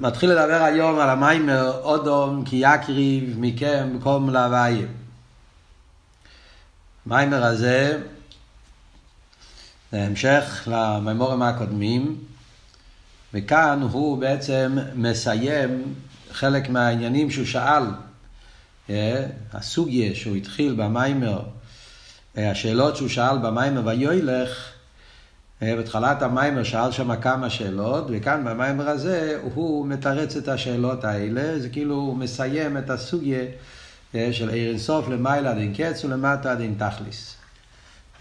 מתחיל לדבר היום על המיימר אודום כי יקריב מכם מקום להוויה. המיימר הזה זה המשך למימורים הקודמים וכאן הוא בעצם מסיים חלק מהעניינים שהוא שאל. אה, הסוגיה שהוא התחיל במיימר, אה, השאלות שהוא שאל במיימר ויילך בתחילת המיימר שאל שם כמה שאלות, וכאן במיימר הזה הוא מתרץ את השאלות האלה, זה כאילו הוא מסיים את הסוגיה אה, של עיר אינסוף למעלה דין קץ ולמטה דין תכליס.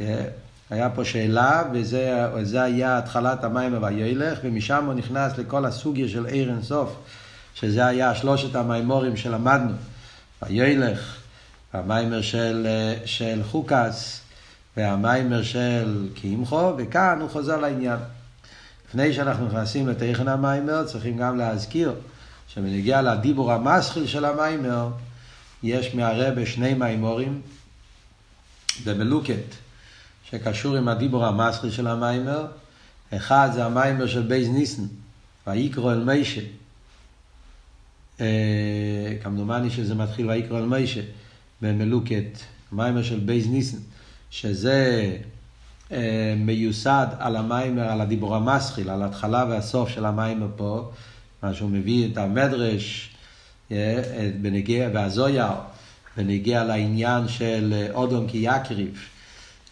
אה, היה פה שאלה, וזה היה התחלת המיימר וילך, ומשם הוא נכנס לכל הסוגיה של עיר אינסוף, שזה היה שלושת המיימורים שלמדנו, וילך, המיימר של, של חוקס, והמיימר של קימחו, וכאן הוא חוזר לעניין. לפני שאנחנו נכנסים לתכן המיימר, צריכים גם להזכיר שבנגיע לדיבור המסחיל של המיימר, יש מהרבה שני מיימורים במלוקט, שקשור עם הדיבור המסחיל של המיימר. אחד זה המיימר של בייס ניסן, ויקרו אל מיישה. כמדומני שזה מתחיל ויקרו אל מיישה במלוקט, מיימר של בייס ניסן. שזה אה, מיוסד על המיימר, על הדיבור המסחיל, על ההתחלה והסוף של המיימר פה, מה שהוא מביא את המדרש אה, בנגיע, והזויר, בנגיע לעניין של אודום כי יקריב.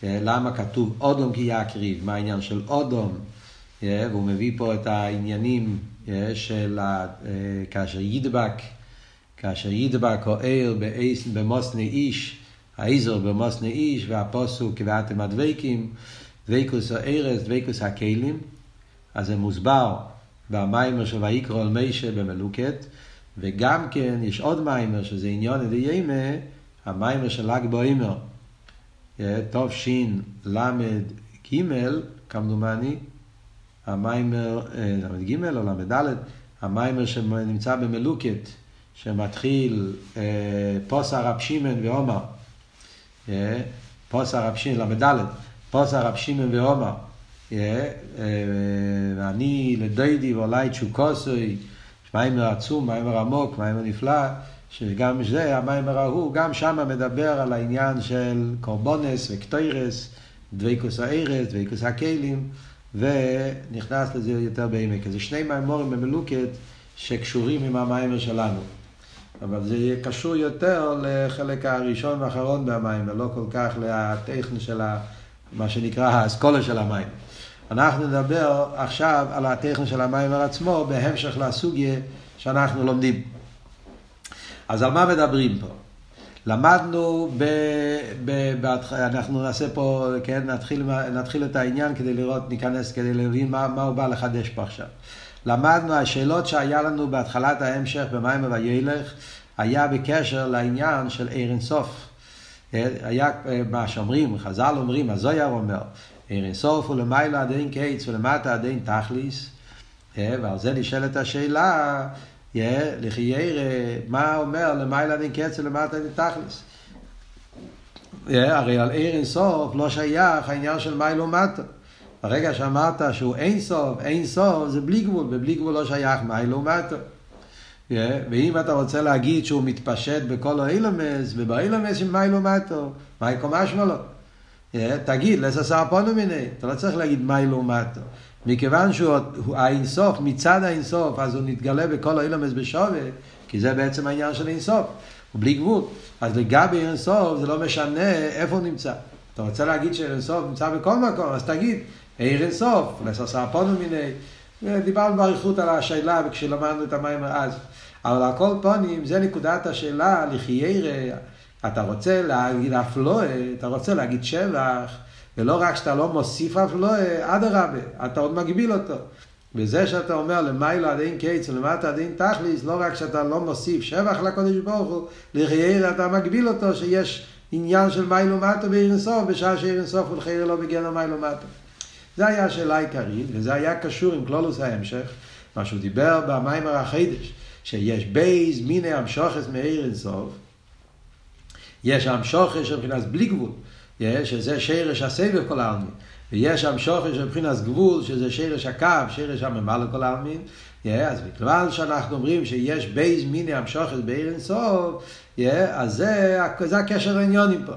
אה, למה כתוב אודום כי יקריב? מה העניין של אודום? אה, והוא מביא פה את העניינים אה, של אה, כאשר ידבק, כאשר ידבק או ער במוסני איש, האיזור במוסני איש והפוסוק ואתם הדבקים, דבקוס הארץ, דבקוס הכלים, אז זה מוסבר במיימר של ויקרא על מישה במלוקת, וגם כן יש עוד מיימר שזה עניון ידי ימי, המיימר של ל"ג בוימר, טוב שין למד ג' כמדומני, המיימר, למד ג' או למד ד', המיימר שנמצא במלוקט, שמתחיל פוסח רב שמעון ואומר, פוסח רב שמעון, ל"ד, פוסח רב שמעון ואומר, אני לדוידי ועולי תשוקוסוי, מיימר עצום, מיימר עמוק, מיימר נפלא, שגם זה, המיימר ההוא, גם שם מדבר על העניין של קורבונס וקטוירס, דבקוס הארץ, דבקוס הכלים, ונכנס לזה יותר בעמק. אז זה שני מיימורים במלוקת שקשורים עם המיימר שלנו. אבל זה יהיה קשור יותר לחלק הראשון והאחרון במים, ולא כל כך לטכן של ה, מה שנקרא האסכולה של המים. אנחנו נדבר עכשיו על הטכן של המים עצמו, בהמשך לסוגיה שאנחנו לומדים. אז על מה מדברים פה? למדנו, ב, ב, ב, אנחנו נעשה פה, כן, נתחיל, נתחיל את העניין כדי לראות, ניכנס כדי להבין מה, מה הוא בא לחדש פה עכשיו. למדנו, השאלות שהיה לנו בהתחלת ההמשך במים וילך, היה בקשר לעניין של עיר אינסוף. היה מה שאומרים, חז"ל אומרים, הזויר אומר, עיר אינסוף הוא למעלה עד אין קיץ ולמטה עד אין תכליס, ועל זה נשאלת השאלה, לחייר, מה אומר למעלה עד אין קיץ ולמטה עד אין תכליס? הרי על עיר אינסוף לא שייך העניין של מעלה ומטה. ברגע שאמרת שהוא אין סוף, אין סוף, זה בלי גבול, ובלי גבול לא שייך מה לעומתו. Yeah, ואם אתה רוצה להגיד שהוא מתפשט בכל האילומס, ובאילומס עם מה לעומתו, מה יקומה שלו? Yeah, תגיד, לססר פונו מיני, אתה לא צריך להגיד מה לעומתו. מכיוון שהוא האינסוף, מצד האינסוף, אז הוא נתגלה בכל האילומס בשווה, כי זה בעצם העניין של אינסוף, הוא בלי גבול. אז לגבי אינסוף זה לא משנה איפה הוא נמצא. אתה רוצה להגיד שאינסוף נמצא בכל מקום, אז תגיד, עיר אינסוף, לססר פונו מיני. דיברנו באריכות על השאלה כשלמדנו את המים אז. אבל על כל פונים, זה נקודת השאלה, לחיירה, אתה רוצה להגיד אפלואה, אתה רוצה להגיד שבח, ולא רק שאתה לא מוסיף אפלואה, אדרבה, אתה עוד מגביל אותו. וזה שאתה אומר למיילו עד אין קיץ ולמטה עד אין תכליס, לא רק שאתה לא מוסיף שבח לקודש ברוך הוא, לחיירה אתה מגביל אותו שיש עניין של מיילו מטו בעיר אינסוף, בשעה שעיר אינסוף ולחיירה לא מגיע למיילו מטו. זה היה השאלה העיקרית, וזה היה קשור עם כלולוס ההמשך, מה שהוא דיבר במיימר החידש, שיש בייז מיני המשוכס מאיר אינסוף, יש המשוכס של מבחינת בלי גבול, שזה שרש הסבב כל העלמין, ויש שם שוכר של מבחינת גבול, שזה שרש הקו, שרש הממה לכל העלמין, אז בכלל שאנחנו אומרים שיש בייז מיני המשוכר בעיר אינסוף, אז זה, זה הקשר העניונים פה.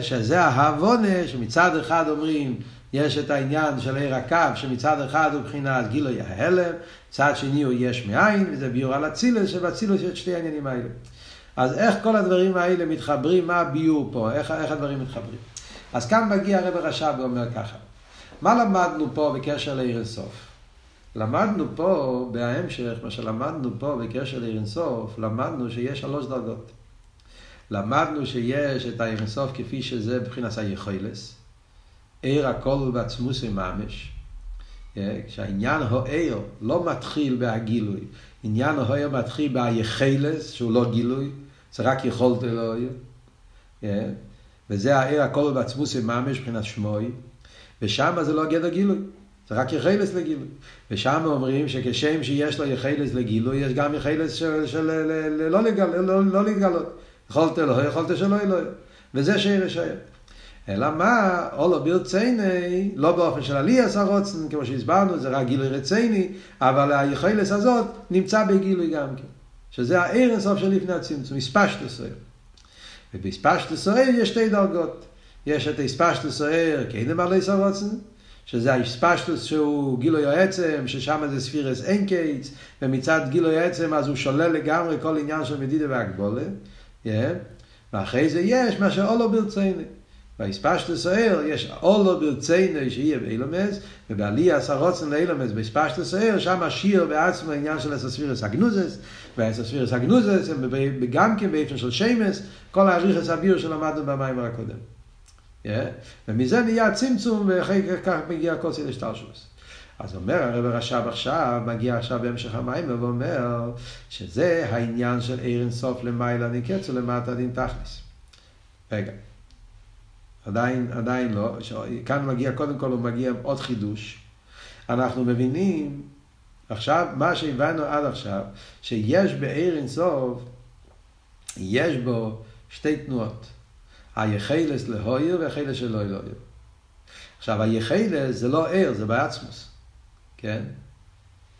שזה ההבונה, שמצד אחד אומרים, יש את העניין של עיר הקו, שמצד אחד הוא מבחינת גילוי ההלם, מצד שני הוא יש מאין, וזה ביור על אצילס, שבאצילס יש שתי העניינים האלה. אז איך כל הדברים האלה מתחברים, מה הביור פה, איך, איך הדברים מתחברים. אז כאן מגיע הרב רש"ב ואומר ככה, מה למדנו פה בקשר לעיר אינסוף? למדנו פה, בהמשך, מה שלמדנו פה בקשר לעיר אינסוף, למדנו שיש שלוש דרגות. למדנו שיש את העיר אינסוף כפי שזה מבחינת היכולס, עיר הכל בעצמוס ממש, כשהעניין הוער לא מתחיל בהגילוי, עניין הוער מתחיל ביכלס, שהוא לא גילוי, זה רק יכולת אלוהי, וזה העיר הכל בעצמוס ממש מבחינת שמוי, ושם זה לא גדר גילוי, זה רק יחלס לגילוי. ושם אומרים שכשם שיש לו יחלס לגילוי, יש גם יחלס של, של לא, לגל, לא, לא להתגלות. יכולת אלוהי, יכולת שלא אלוהי. וזה שיר ישער. אלא מה, אולו ברצייני, לא באופן של עליאס הרוצן, כמו שהסברנו, זה רק גילוי רצייני, אבל היכולס הזאת נמצא בגילוי גם כן. שזה העיר הסוף של לפני הצמצום, הספשטוס סוער. ובהספשטוס סוער יש שתי דרגות. יש את הספשטוס סוער, כן אמר סרוצן, שזה ההספשטוס שהוא גילוי העצם, ששם זה ספירס אין קייץ, ומצד גילוי העצם אז הוא שולל לגמרי כל עניין של מדידה והגבולה. Yeah. ואחרי זה יש מה שאולו ברצייני. בהספשטו סוער יש אולו ברצייני שיהיה באילומס, ובעלייה סרוצן לאילומס בהספשטו סוער, שם השיר בעצמו העניין של אסספירס הגנוזס, והאסספירס הגנוזס הם גם כן באיפן של שמס, כל האריכס אביר שלמדנו במים הקודם. Yeah. ומזה נהיה צמצום, ואחרי כך מגיע כוסי לשטלשוס. אז אומר הרב רש"ב עכשיו, מגיע עכשיו בהמשך המים, ואומר שזה העניין של עיר אינסוף למעלה נקץ ולמטה דין תכלס. רגע, עדיין, עדיין לא, כאן מגיע, קודם כל הוא מגיע עוד חידוש. אנחנו מבינים, עכשיו, מה שהבנו עד עכשיו, שיש בעיר אינסוף, יש בו שתי תנועות. היחלס להויר והיחלס שלא להויר. עכשיו, היחלס זה לא ער, זה בעצמוס. כן?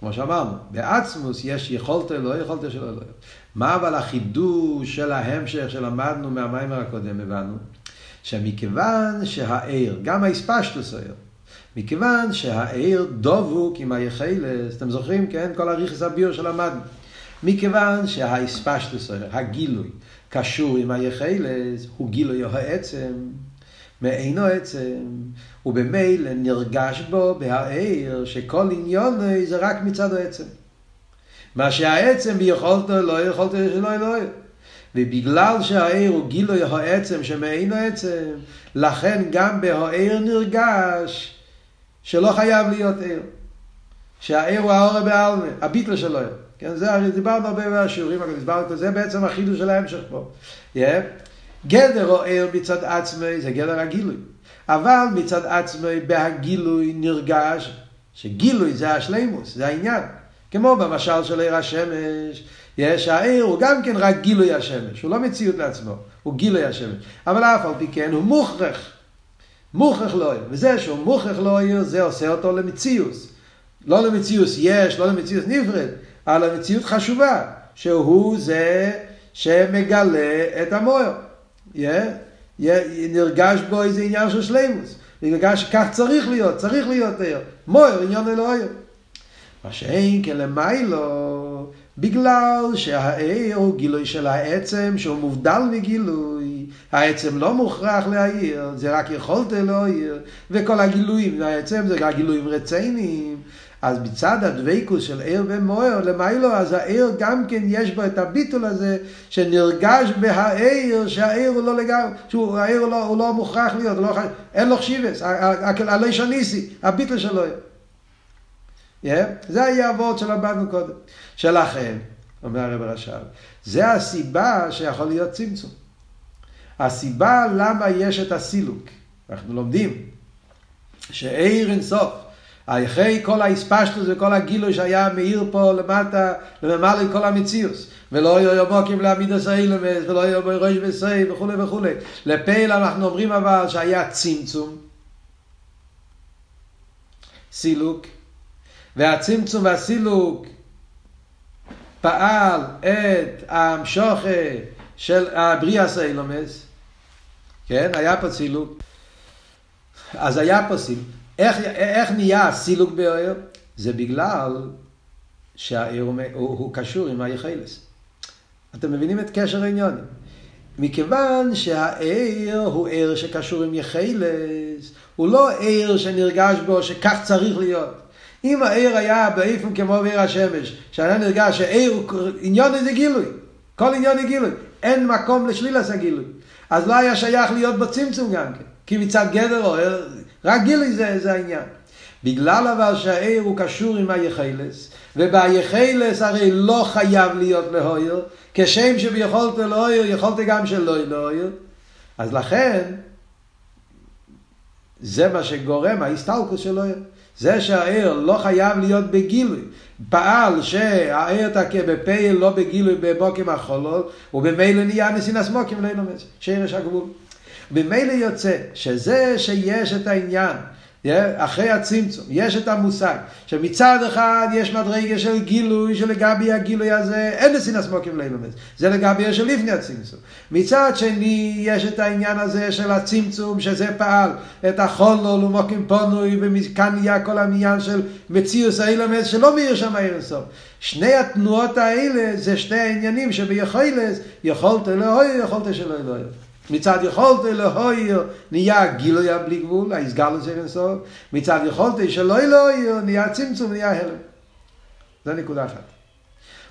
כמו שאמרנו, בעצמוס יש יכולת לא יכולת שלא לא. מה אבל החידוש של ההמשך שלמדנו מהמיימר הקודם, הבנו? שמכיוון שהעיר, גם האספשטוס העיר, מכיוון שהעיר דבוק עם היחלס, אתם זוכרים, כן? כל הריכס הביר שלמדנו. מכיוון שהאספשטוס העיר, הגילוי, קשור עם היחלס, הוא גילוי העצם, מעינו עצם, ובמילא נרגש בו בהעיר שכל עניון זה רק מצד העצם. מה שהעצם ביכולתו לא יכולתו שלא אלוהי. ובגלל שהעיר הוא גילוי העצם שמעינו עצם, לכן גם בהעיר נרגש שלא חייב להיות עיר. שהעיר הוא האור בעלמה, הביטל שלו. כן, זה הרי דיברנו הרבה בשיעורים, אבל דיברנו, זה בעצם החידוש של ההמשך פה. Yeah. גדר או עיר מצד עצמי זה גדר הגילוי. אבל מצד עצמי בהגילוי נרגש שגילוי זה השלימוס, זה העניין. כמו במשל של עיר השמש, יש העיר הוא גם כן רק גילוי השמש, הוא לא מציאות לעצמו, הוא גילוי השמש. אבל אף על פי כן הוא מוכרח, מוכרח לא עיר. וזה שהוא מוכרח לא עיר, זה עושה אותו למציאוס. לא למציאוס יש, לא למציאוס נפרד, אבל למציאות חשובה, שהוא זה שמגלה את המוער. Yeah. נרגש בו איזה עניין של שלימוס. נרגש שכך צריך להיות, צריך להיות ער. מויר, עניין אלוהי. מה שאין כלמיילו, בגלל שהעיר הוא גילוי של העצם, שהוא מובדל מגילוי. העצם לא מוכרח להעיר, זה רק יכולת להעיר, וכל הגילויים, העצם זה רק גילויים רציניים. אז מצד הדבקוס של עיר ומוער למיילו, אז העיר גם כן יש בו את הביטול הזה, שנרגש בהעיר, שהעיר הוא לא לגמרי, שהעיר הוא לא, הוא לא מוכרח להיות, לא, אין לו חשיבס, הליש הניסי, הביטול שלו. Yeah, זה היה הוורד שלמדנו קודם. שלכן, אומר הרב רש"ב, זה הסיבה שיכול להיות צמצום. הסיבה למה יש את הסילוק. אנחנו לומדים שעיר אינסוף, אחרי כל האספשטוס וכל הגילוי שהיה מאיר פה למטה, למעלה כל המציאוס. ולא יהיו מוקים להעמיד הסיילמס, ולא יהיו ראש וסי וכולי וכולי. לפעיל אנחנו אומרים אבל שהיה צמצום. סילוק, והצמצום והסילוק פעל את המשוך של הבריאה סיילומס, כן, היה פה סילוק, אז היה פה סילוק. איך, איך נהיה סילוק באויר? זה בגלל שהעיר הוא, הוא, הוא קשור עם היחלס. אתם מבינים את קשר העניונים. מכיוון שהעיר הוא עיר שקשור עם יחלס, הוא לא עיר שנרגש בו שכך צריך להיות. אם העיר היה באיפן כמו בעיר השמש, שהיה נרגש שעיר עניון איזה גילוי, כל עניון היא גילוי, אין מקום לשלילס הגילוי. אז לא היה שייך להיות בצמצום גם כן, כי מצד גדר או רק גילוי זה, זה העניין. בגלל אבל שהעיר הוא קשור עם היחלס, וביחלס הרי לא חייב להיות להויר, כשם שביכולת להויר, יכולת גם שלא להויר, אז לכן, זה מה שגורם ההסתלקוס של להויר. זה שהעיר לא חייב להיות בגילוי, פעל שהעיר תכה בפייל לא בגילוי בבוקים החולות, ובמילא נהיה נסינס מוקים לאילומס, שרש הגבול. במילא יוצא שזה שיש את העניין אחרי הצמצום, יש את המושג שמצד אחד יש מדרגה של גילוי שלגבי הגילוי הזה אין לסינס מוקים לילומס, זה לגבי של לפני הצמצום. מצד שני יש את העניין הזה של הצמצום שזה פעל את החולו למוקים פונוי ומכאן נהיה כל העניין של מציאוס האילומס שלא מאיר שם העיר סוף. שני התנועות האלה זה שני העניינים שביכולת יכולת אלוהי יכולת שלא אלוהי. מצד יכולת להויר נהיה גילוי בלי גבול, ההסגל של אינסוף, מצד יכולת שלא להויר נהיה צמצום, נהיה הלם. זו נקודה אחת.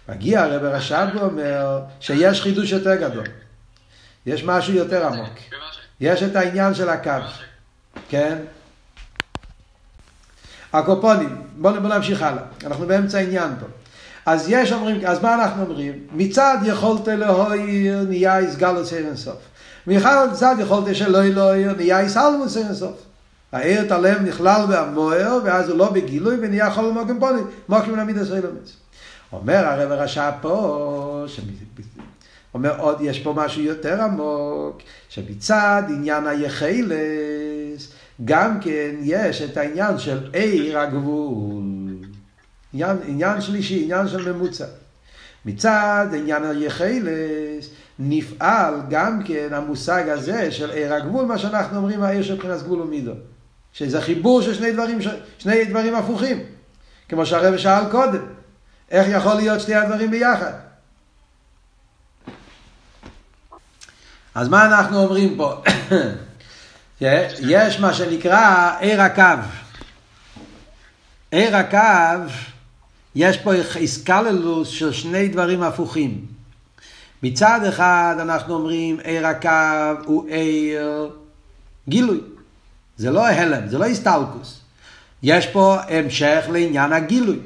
מגיע הרב רש"ב ואומר שיש חידוש יותר גדול. יש משהו יותר עמוק. יש את העניין של הקו. כן? הקופונים, בואו בוא נמשיך הלאה. אנחנו באמצע העניין פה. אז יש אומרים, אז מה אנחנו אומרים? מצד יכולת להויר נהיה הסגל של אינסוף. מיכל צד יכולת שלא אלוהי נהיה איסלמוס אין סוף. העיר את הלב נכלל בהמוער, ואז הוא לא בגילוי, ונהיה יכול מוקים פוני, מוקים למיד הסוילמס. אומר הרב הרשע פה, אומר עוד, יש פה משהו יותר עמוק, שמצד עניין היחלס, גם כן יש את העניין של עיר הגבול. עניין, עניין שלישי, עניין של ממוצע. מצד עניין היחלס, נפעל גם כן המושג הזה של עיר הגבול, מה שאנחנו אומרים העיר של מבחינת גבול ומידו. שזה חיבור של שני דברים, שני דברים הפוכים. כמו שהרב שאל קודם, איך יכול להיות שתי הדברים ביחד? אז מה אנחנו אומרים פה? יש מה שנקרא עיר הקו. עיר הקו, יש פה איסקללוס של שני דברים הפוכים. מצד אחד אנחנו אומרים עיר הקו הוא עיר גילוי. זה לא הלם, זה לא הסטלקוס. יש פה המשך לעניין הגילוי.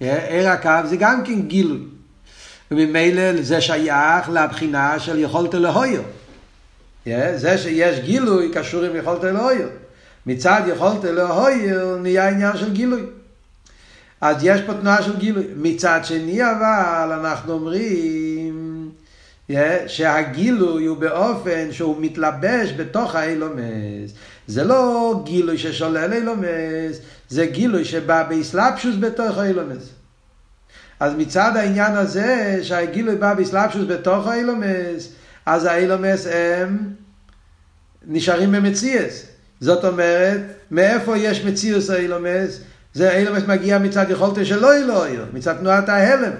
עיר הקו זה גם כן גילוי. וממילא זה שייך לבחינה של יכולת להויר. זה שיש גילוי קשור עם יכולת להויר. מצד יכולת להויר נהיה עניין של גילוי. אז יש פה תנועה של גילוי. מצד שני אבל אנחנו אומרים שהגילוי הוא באופן שהוא מתלבש בתוך האילומס. זה לא גילוי ששולל אילומס, זה גילוי שבא באסלאפשוס בתוך האילומס. אז מצד העניין הזה שהגילוי בא באסלאפשוס בתוך האילומס, אז האילומס הם נשארים במציאס. זאת אומרת, מאיפה יש מציאוס האילומס? זה האילומס מגיע מצד יכולתו שלא אלוהיר, מצד תנועת ההלם.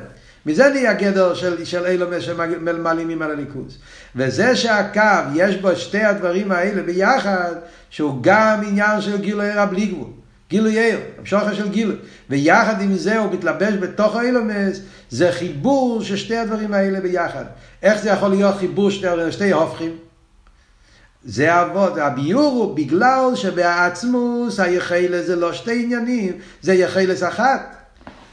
מזה נהיה גדר של, של אילומס שמעלימים על הליכוז. וזה שהקו, יש בו שתי הדברים האלה ביחד, שהוא גם עניין של גילוי עיר בלי גבול. גילוי עיר, המשוכר של גילוי. ויחד עם זה הוא מתלבש בתוך האילומס, זה חיבור של שתי הדברים האלה ביחד. איך זה יכול להיות חיבור שתי, שתי הופכים? זה אבות, הביור הוא בגלל שבעצמוס היחלס זה לא שתי עניינים, זה יחלס אחת.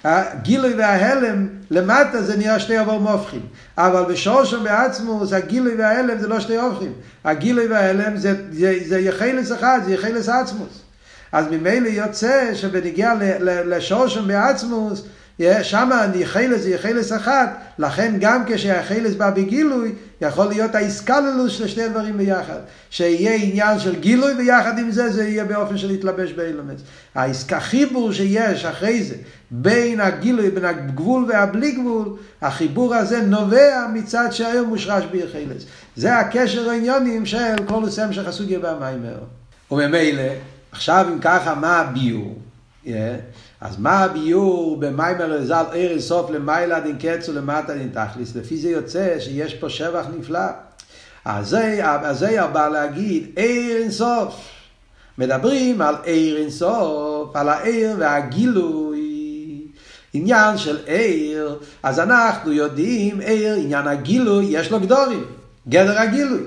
הגילוי וההלם למטה זה נראה שתי עבור מופכים. אבל בשורשם בעצמוס הגילוי וההלם זה לא שתי הופכים. הגילוי וההלם זה, זה, זה יחלס אחד, זה יחלס עצמוס. אז ממילא יוצא שבנגיע לשורשם בעצמוס, שם יחלס זה יחלס אחת, לכן גם כשהיחלס בא בגילוי, יכול להיות האיסקללוס של שני דברים ביחד. שיהיה עניין של גילוי ויחד עם זה, זה יהיה באופן של להתלבש באילומץ. החיבור שיש אחרי זה, בין הגילוי, בין הגבול והבלי גבול, החיבור הזה נובע מצד שהיום מושרש ביחלס. זה הקשר העניונים של כל הסם שחסוגיה במיימר. וממילא, עכשיו אם ככה, מה הביור? Yeah. אז מה הביור במיימר לזל ער סוף למיילה דין קץ ולמטה דין תכליס? לפי זה יוצא שיש פה שבח נפלא. אז זה בא להגיד ער אינסוף. מדברים על ער אינסוף, על הער והגילוי. עניין של ער, אז אנחנו יודעים ער, עניין הגילוי, יש לו גדורים, גדר הגילוי.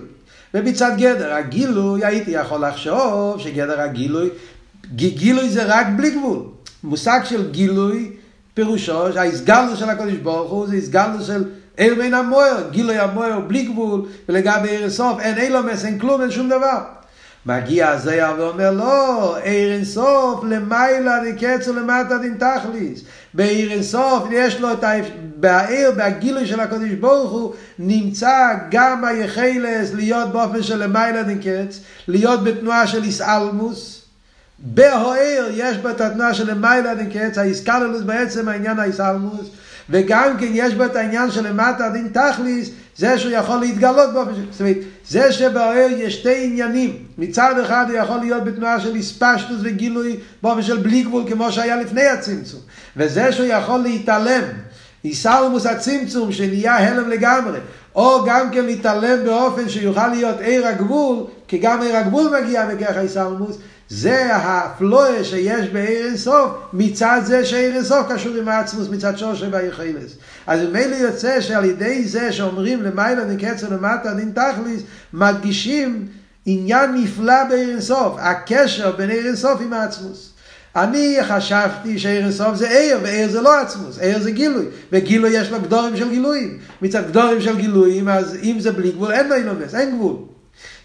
ומצד גדר הגילוי הייתי יכול לחשוב שגדר הגילוי, גילוי זה רק בלי גבול. מושג של גילוי, פירושו, שהאיסגלו של הקדוש ברוך הוא זה איסגלו של אל בין המוער, גילוי המוער בלי גבול, ולגבי עיר סוף אין אילומס, אין כלום, אין שום דבר. מגיע הזיה ואומר לא, עיר אינסוף למעלה דקצר למטה דין תכליס. בעיר אינסוף יש לו את ה... בעיר, בהגילוי של הקדוש ברוך הוא, נמצא גם היחלס להיות באופן של למעלה דין קץ, להיות בתנועה של איסאלמוס. בהוער יש בו את התנועה של למעלה דין קץ, האיסקללוס בעצם העניין האיסאלמוס. וגם כן יש בו את העניין של למטה דין תכליס, זה שהוא יכול להתגלות באופן של... זאת אומרת, זה שבאוהל יש שתי עניינים. מצד אחד הוא יכול להיות בתנועה של הספשטוס וגילוי באופן של בלי גבול, כמו שהיה לפני הצמצום. וזה שהוא יכול להתעלם, איסלמוס הצמצום שנהיה הלם לגמרי, או גם כן להתעלם באופן שיוכל להיות עיר הגבול, כי גם עיר הגבול מגיע בכך איסלמוס, זה הפלואה שיש בעיר אינסוף, מצד זה שעיר אינסוף קשור עם העצמוס, מצד שורשי והיחילס. אז ממילא יוצא שעל ידי זה שאומרים למעלה מקצר למטה דין תכליס, מדגישים עניין נפלא בעיר אינסוף, הקשר בין עיר אינסוף עם העצמוס. אני חשבתי שעיר אינסוף זה עיר, ועיר זה לא עצמוס, עיר זה גילוי, וגילוי יש לו גדורים של גילויים. מצד גדורים של גילויים, אז אם זה בלי גבול, אין לו אילומס, אין גבול.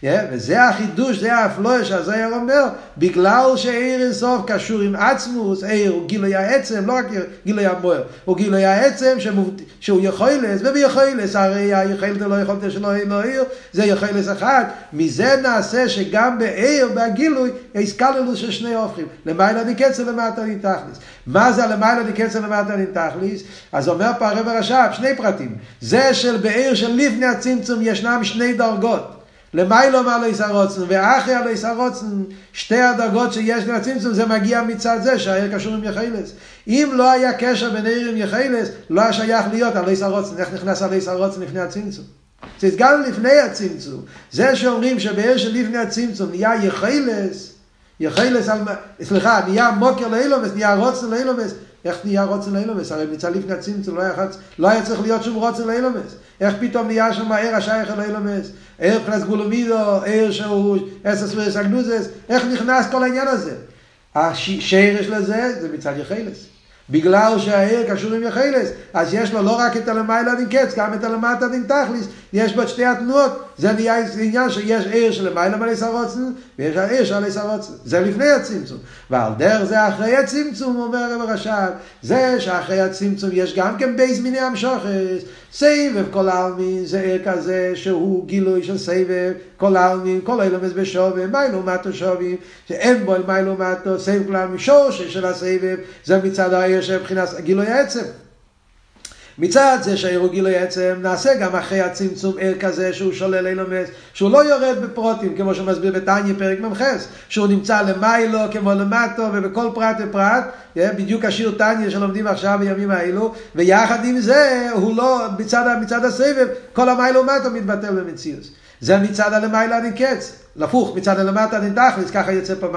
Yeah, וזה החידוש, זה האפלואה שהזוהר אומר, בגלל שעיר אינסוף קשור עם עצמוס, עיר הוא גילוי העצם, לא רק גילוי המוער, הוא גילוי העצם שמובט... שהוא יכולס, וביכולס, הרי היכולת לא יכולת שלא אין לו עיר, זה יכולס אחד, מזה נעשה שגם בעיר, בגילוי, הסקללוס של שני הופכים, למעלה דקצר למטה נתכליס. מה זה למעלה דקצר למטה נתכליס? אז אומר פה הרב הרש"ב, שני פרטים, זה של בעיר של לפני הצמצום ישנם שני דרגות. למיילו מעלו ישרוצן, ואחרי עלו ישרוצן, שתי הדרגות שיש לצמצום, זה מגיע מצד זה שהעיר קשור עם יחילס. אם לא היה קשר בין עיר עם יחילס, לא היה שייך להיות עלו ישרוצן. איך נכנס עלו ישרוצן לפני הצמצום? זה גם לפני הצמצום. זה שאומרים שבעיר של לפני הצמצום נהיה יחילס, יחילס, סליחה, נהיה מוקר לאילומס, נהיה רוצן לאילומס, איך נהיה רוצן לאילומס? הרי מצד לפני הצמצום לא היה, לא היה צריך להיות שום רוצן לאילומס. איך פתאום נהיה שם ער השייך לאילומס? ער פלס גולומידו, ער שהוא אסס וסגנוזס, איך נכנס כל העניין הזה? השרש לזה זה מצד יחילס. בגלל שהעיר קשור עם יחילס, אז יש לו לא רק את הלמיילה דין קץ, גם את הלמטה דין תכליס, יש בו שתי התנועות, זה נהיה עניין שיש עיר של למיילה מלא סרוצן, ויש העיר של מלא סרוצן, זה לפני הצמצום, ועל דרך זה אחרי הצמצום, אומר הרב רש"ב, זה שאחרי הצמצום יש גם כן בייס מיני המשוכס, סבב כל העלמין זה עיר כזה שהוא גילוי של סבב, כל העלמין, כל אילומס בשובים, מיילו מטו שובים, שאין בו אל מיילו מטו, סבב כל העלמין שורש של הסבב, זה מצד העיר שמבחינת גילוי העצם. מצד זה שהעיר הוא גילוי עצם, נעשה גם אחרי הצמצום עיר כזה שהוא שולל אילומס, שהוא לא יורד בפרוטים, כמו שמסביר בתניא פרק מ"ח, שהוא נמצא למיילו כמו למטו ובכל פרט ופרט, בדיוק השיר תניא שלומדים עכשיו בימים האלו, ויחד עם זה הוא לא, מצד, מצד הסבב, כל המיילו מטו מתבטל במציאות. זה מצד הלמיילה עד קץ, לפוך, מצד הלמטה עד תכלס, ככה יוצא פה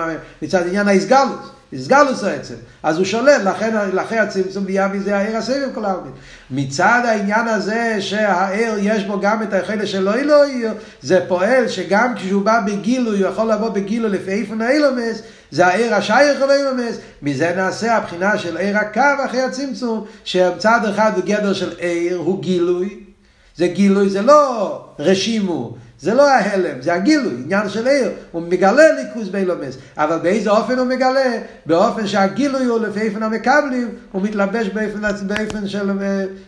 מצד עניין ההסגלוס. הסגלוס העצם. אז הוא שולל, לכן, לכן הצמצום נהיה מזה העיר הסבב כל העלמין. מצד העניין הזה שהעיר יש בו גם את החלק של לא אלוהי, זה פועל שגם כשהוא בא בגילוי, הוא יכול לבוא בגילוי לפי איפן האילומס, זה העיר השייך על האילומס, מזה נעשה הבחינה של עיר הקו אחרי הצמצום, שצד אחד בגדר של עיר הוא גילוי, זה גילוי, זה לא רשימו, זה לא ההלם, זה הגילוי, עניין של עיר. הוא מגלה ליכוז באילומס. אבל באיזה אופן הוא מגלה? באופן שהגילוי הוא לפי איפן המקבלים, הוא מתלבש באופן, באופן של...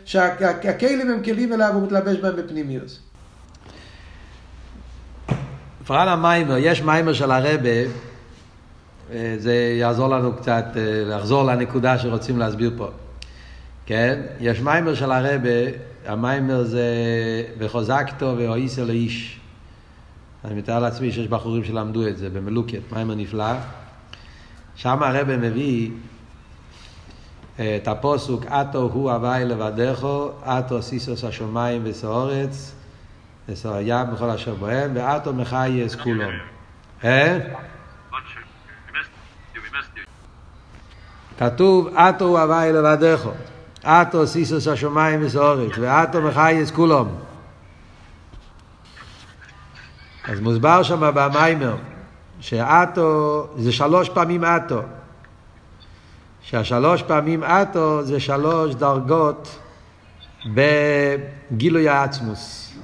שהכלים הם כלים אליו, הוא מתלבש בהם בפנימיוס. פרן המיימר, יש מיימר של הרבה, זה יעזור לנו קצת לחזור לנקודה שרוצים להסביר פה. כן? יש מיימר של הרבה, המיימר זה וחוזקתו ואויסר לאיש. אני מתאר לעצמי שיש בחורים שלמדו את זה במלוקת, מיימר נפלא. שם הרבה מביא את הפוסוק, אתו הוא הוואי לבדךו, אתו סיסוס השמיים וסאורץ, וסוהיה בכל אשר בוהם, ואתו מחייס כולו. אה? כתוב, אתו הוא הוואי לבדךו. אתו סיסוס השמיים וסאורץ, ואתו מחייס כולום. אז מוסבר שם במיימר, שאתו זה שלוש פעמים אתו. שהשלוש פעמים אתו זה שלוש דרגות בגילוי העצמוס.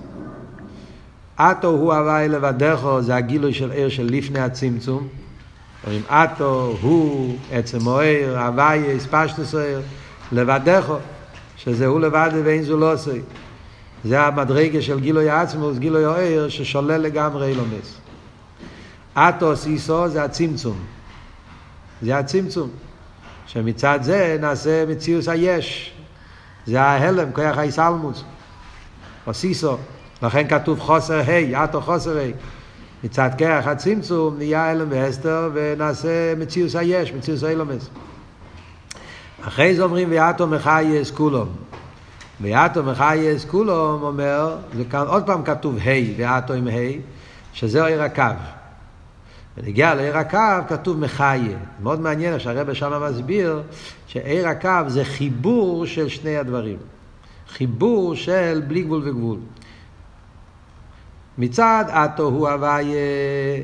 אתו הוא הוואי לבדךו, זה הגילוי של עיר של לפני הצמצום. אומרים אתו הוא עצם אוהר, הוואי, הספשטוס אוהר, לבדךו, שזה הוא לבד ואין זו לא עושה. זה המדרגה של גילוי העצמוס, גילוי אוהר, ששולל לגמרי אילומס. אתוס איסו זה הצמצום. זה הצמצום. שמצד זה נעשה מציאוס היש. זה ההלם, כוח האיסלמוס. או סיסו. לכן כתוב חוסר ה', אתו חוסר ה'. מצד כוח הצמצום נהיה הלם והסתר ונעשה מציאוס היש, מציאוס אילומס. אחרי זה אומרים ויאטו מחייס כולום. ויאטו מחייס כולום אומר, זה כאן עוד פעם כתוב ה' ויאטו עם ה', שזה עיר הקו. ונגיע לעיר הקו כתוב מחיה. מאוד מעניין שהרבא שם מסביר שעיר הקו זה חיבור של שני הדברים. חיבור של בלי גבול וגבול. מצד אתו הוא הוויה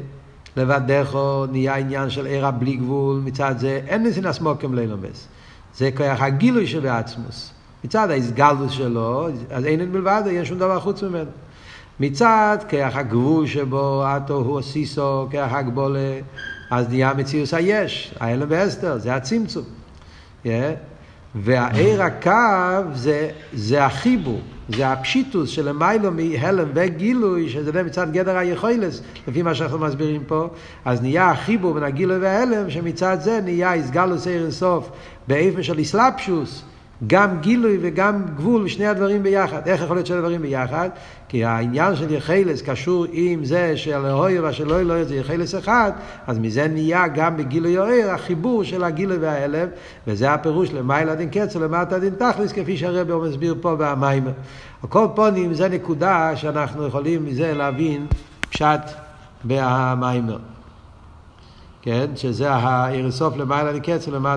לבדךו נהיה עניין של עיר הבלי גבול, מצד זה אין נסינס מוקם לילומס. זה כוח הגילוי שבעצמוס. מצד ההסגלדוס שלו, אז אין אין מלבד, אין שום דבר חוץ ממנו. מצד כוח הגבול שבו אתו הוא סיסו, כוח הגבולה, אז נהיה מציאוס היש, ההלם ואסתר, זה הצמצום. Yeah. והעיר הקו זה, זה החיבור, זה הפשיטוס של המיילו מהלם וגילוי, שזה מצד גדר היכולס, לפי מה שאנחנו מסבירים פה, אז נהיה החיבור בין הגילוי וההלם, שמצד זה נהיה הסגלוס עיר אינסוף באיפן של איסלפשוס, גם גילוי וגם גבול, שני הדברים ביחד. איך יכול להיות שני הדברים ביחד? כי העניין של יחלס קשור עם זה של אוהר ושל אוהר זה יחלס אחד, אז מזה נהיה גם בגילוי אוהר החיבור של הגילוי וההלם, וזה הפירוש למעלה דין קץ ולמטה דין תכלס, כפי שהרבי מסביר פה במיימר. על כל פונים זה נקודה שאנחנו יכולים מזה להבין פשט במיימר. כן? שזה העיר סוף למעלה דין קץ ולמטה